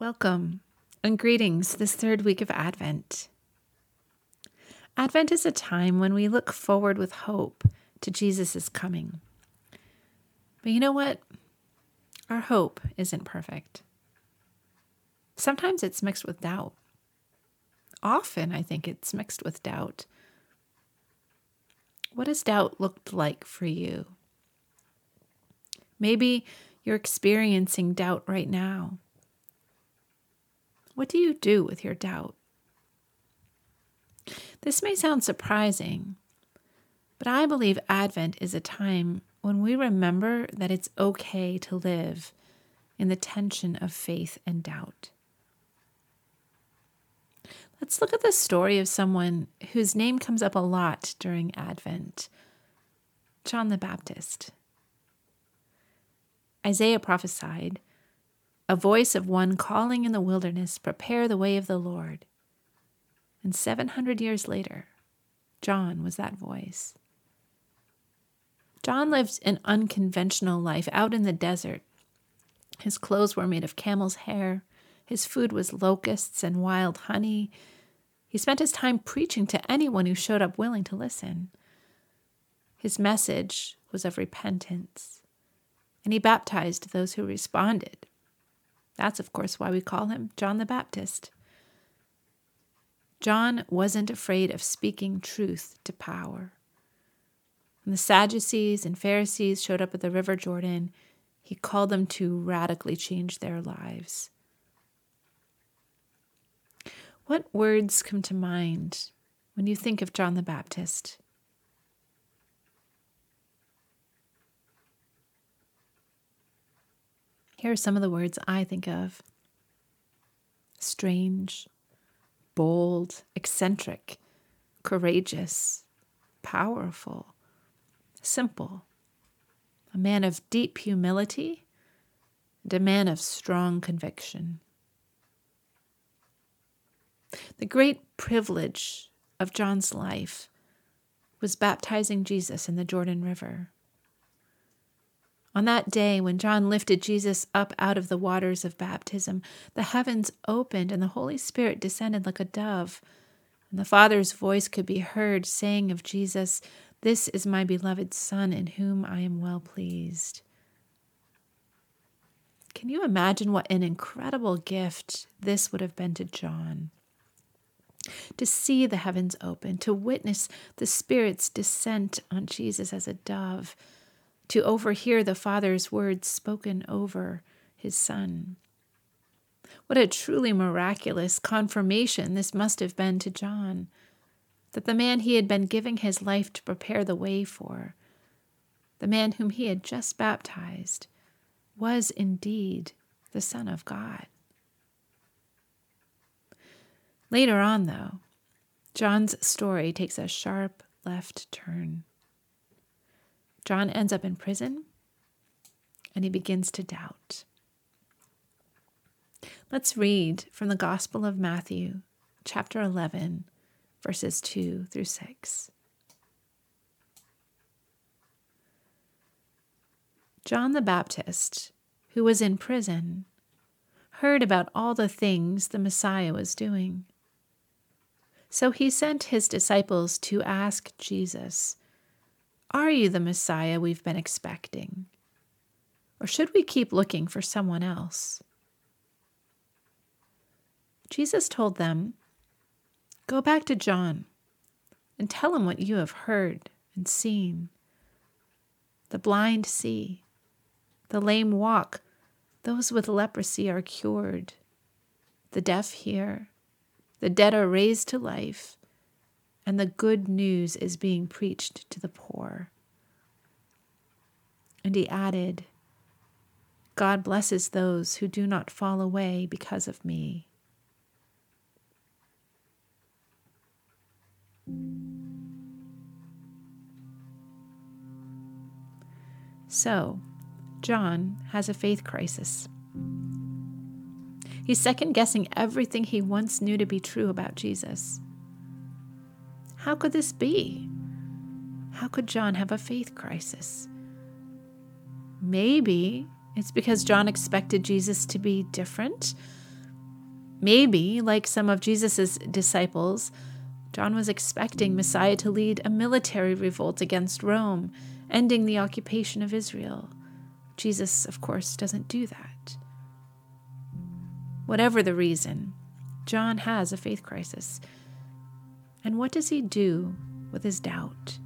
Welcome and greetings this third week of Advent. Advent is a time when we look forward with hope to Jesus' coming. But you know what? Our hope isn't perfect. Sometimes it's mixed with doubt. Often, I think it's mixed with doubt. What has doubt looked like for you? Maybe you're experiencing doubt right now. What do you do with your doubt? This may sound surprising, but I believe Advent is a time when we remember that it's okay to live in the tension of faith and doubt. Let's look at the story of someone whose name comes up a lot during Advent John the Baptist. Isaiah prophesied a voice of one calling in the wilderness, Prepare the way of the Lord. And 700 years later, John was that voice. John lived an unconventional life out in the desert. His clothes were made of camel's hair, his food was locusts and wild honey. He spent his time preaching to anyone who showed up willing to listen. His message was of repentance, and he baptized those who responded. That's, of course, why we call him John the Baptist. John wasn't afraid of speaking truth to power. When the Sadducees and Pharisees showed up at the River Jordan, he called them to radically change their lives. What words come to mind when you think of John the Baptist? Here are some of the words I think of strange, bold, eccentric, courageous, powerful, simple, a man of deep humility, and a man of strong conviction. The great privilege of John's life was baptizing Jesus in the Jordan River. On that day, when John lifted Jesus up out of the waters of baptism, the heavens opened and the Holy Spirit descended like a dove. And the Father's voice could be heard saying of Jesus, This is my beloved Son, in whom I am well pleased. Can you imagine what an incredible gift this would have been to John? To see the heavens open, to witness the Spirit's descent on Jesus as a dove to overhear the Father's words spoken over his Son. What a truly miraculous confirmation this must have been to John that the man he had been giving his life to prepare the way for, the man whom he had just baptized, was indeed the Son of God. Later on, though, John's story takes a sharp left turn. John ends up in prison and he begins to doubt. Let's read from the Gospel of Matthew, chapter 11, verses 2 through 6. John the Baptist, who was in prison, heard about all the things the Messiah was doing. So he sent his disciples to ask Jesus are you the Messiah we've been expecting? Or should we keep looking for someone else? Jesus told them, Go back to John and tell him what you have heard and seen. The blind see, the lame walk, those with leprosy are cured, the deaf hear, the dead are raised to life and the good news is being preached to the poor. And he added, God blesses those who do not fall away because of me. So, John has a faith crisis. He's second guessing everything he once knew to be true about Jesus. How could this be? How could John have a faith crisis? Maybe it's because John expected Jesus to be different, Maybe, like some of Jesus' disciples, John was expecting Messiah to lead a military revolt against Rome, ending the occupation of Israel. Jesus, of course, doesn't do that. Whatever the reason, John has a faith crisis. And what does he do with his doubt?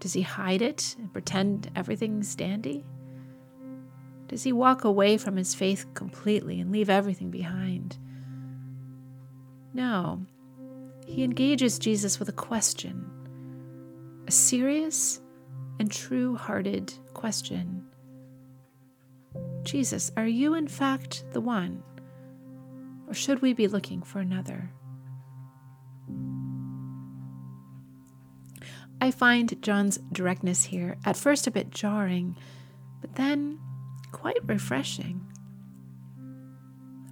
Does he hide it and pretend everything's dandy? Does he walk away from his faith completely and leave everything behind? No. He engages Jesus with a question, a serious and true hearted question. Jesus, are you in fact the one? Or should we be looking for another? I find John's directness here at first a bit jarring, but then quite refreshing.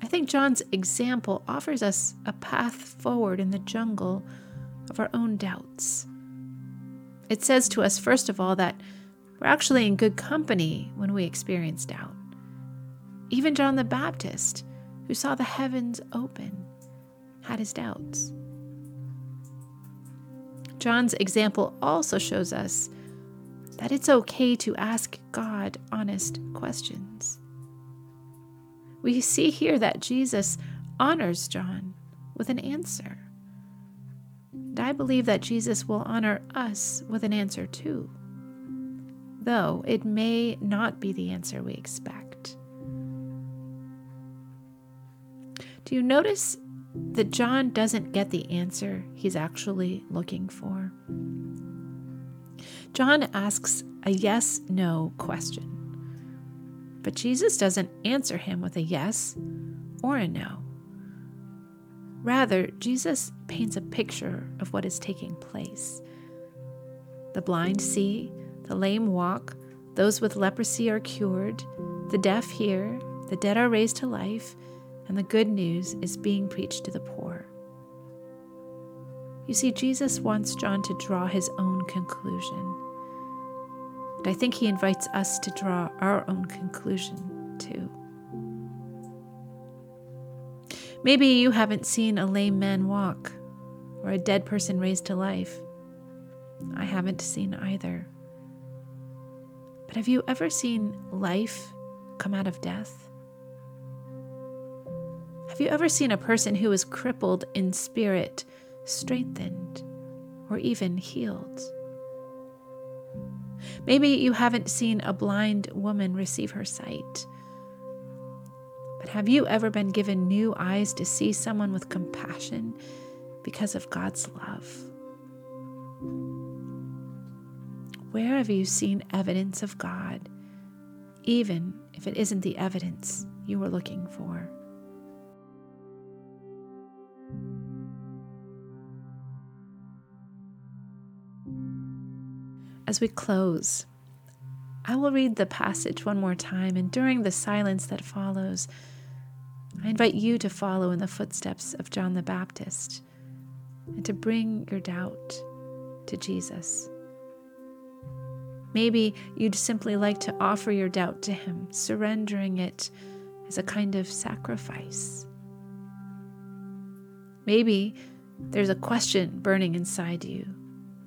I think John's example offers us a path forward in the jungle of our own doubts. It says to us, first of all, that we're actually in good company when we experience doubt. Even John the Baptist, who saw the heavens open, had his doubts. John's example also shows us that it's okay to ask God honest questions. We see here that Jesus honors John with an answer. And I believe that Jesus will honor us with an answer too, though it may not be the answer we expect. Do you notice that John doesn't get the answer he's actually looking for? John asks a yes no question. But Jesus doesn't answer him with a yes or a no. Rather, Jesus paints a picture of what is taking place. The blind see, the lame walk, those with leprosy are cured, the deaf hear, the dead are raised to life, and the good news is being preached to the poor. You see, Jesus wants John to draw his own conclusion. And I think he invites us to draw our own conclusion too. Maybe you haven't seen a lame man walk or a dead person raised to life. I haven't seen either. But have you ever seen life come out of death? Have you ever seen a person who was crippled in spirit strengthened or even healed? Maybe you haven't seen a blind woman receive her sight. But have you ever been given new eyes to see someone with compassion because of God's love? Where have you seen evidence of God, even if it isn't the evidence you were looking for? As we close, I will read the passage one more time, and during the silence that follows, I invite you to follow in the footsteps of John the Baptist and to bring your doubt to Jesus. Maybe you'd simply like to offer your doubt to Him, surrendering it as a kind of sacrifice. Maybe there's a question burning inside you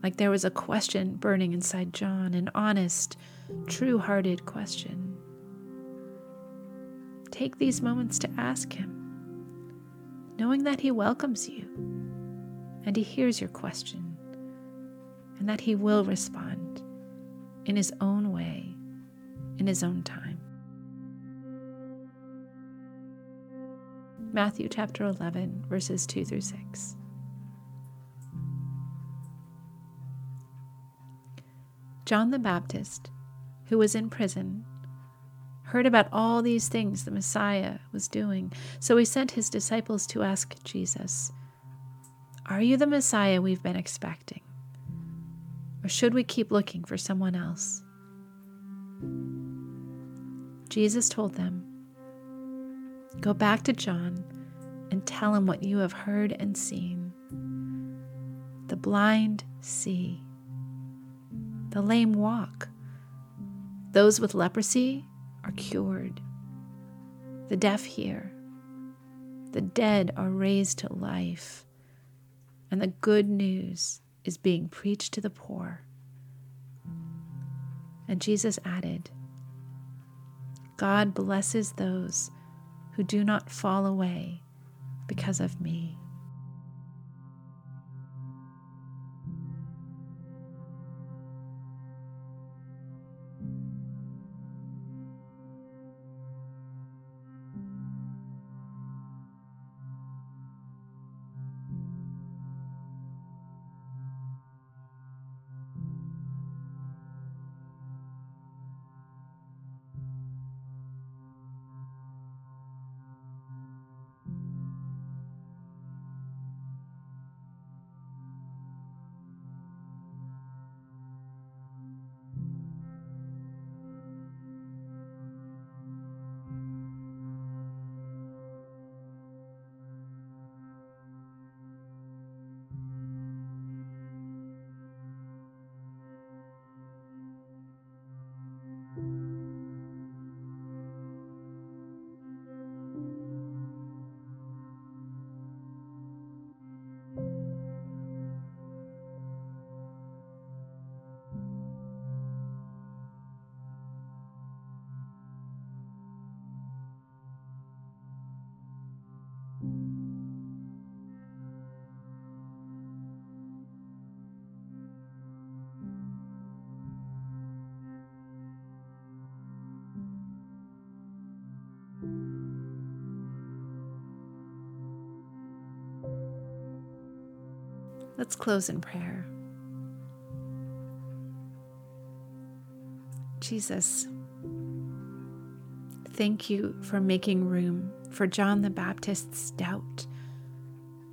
like there was a question burning inside John, an honest, true hearted question. Take these moments to ask Him, knowing that He welcomes you and He hears your question, and that He will respond in His own way, in His own time. Matthew chapter 11, verses 2 through 6. John the Baptist, who was in prison, heard about all these things the Messiah was doing, so he sent his disciples to ask Jesus, Are you the Messiah we've been expecting? Or should we keep looking for someone else? Jesus told them, Go back to John and tell him what you have heard and seen. The blind see the lame walk. Those with leprosy are cured. The deaf hear. The dead are raised to life, and the good news is being preached to the poor. And Jesus added, God blesses those who do not fall away because of me. Let's close in prayer. Jesus, thank you for making room for John the Baptist's doubt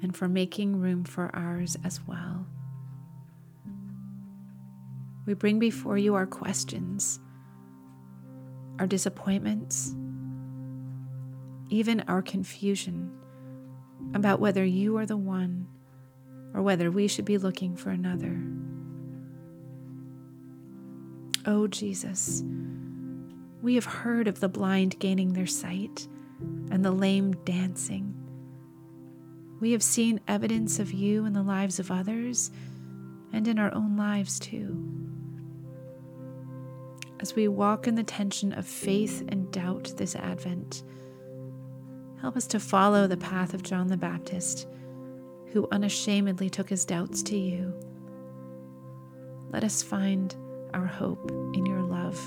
and for making room for ours as well. We bring before you our questions, our disappointments, even our confusion about whether you are the one or whether we should be looking for another. Oh, Jesus, we have heard of the blind gaining their sight and the lame dancing. We have seen evidence of you in the lives of others and in our own lives too. As we walk in the tension of faith and doubt this Advent, help us to follow the path of John the Baptist who unashamedly took his doubts to you. Let us find our hope in your love.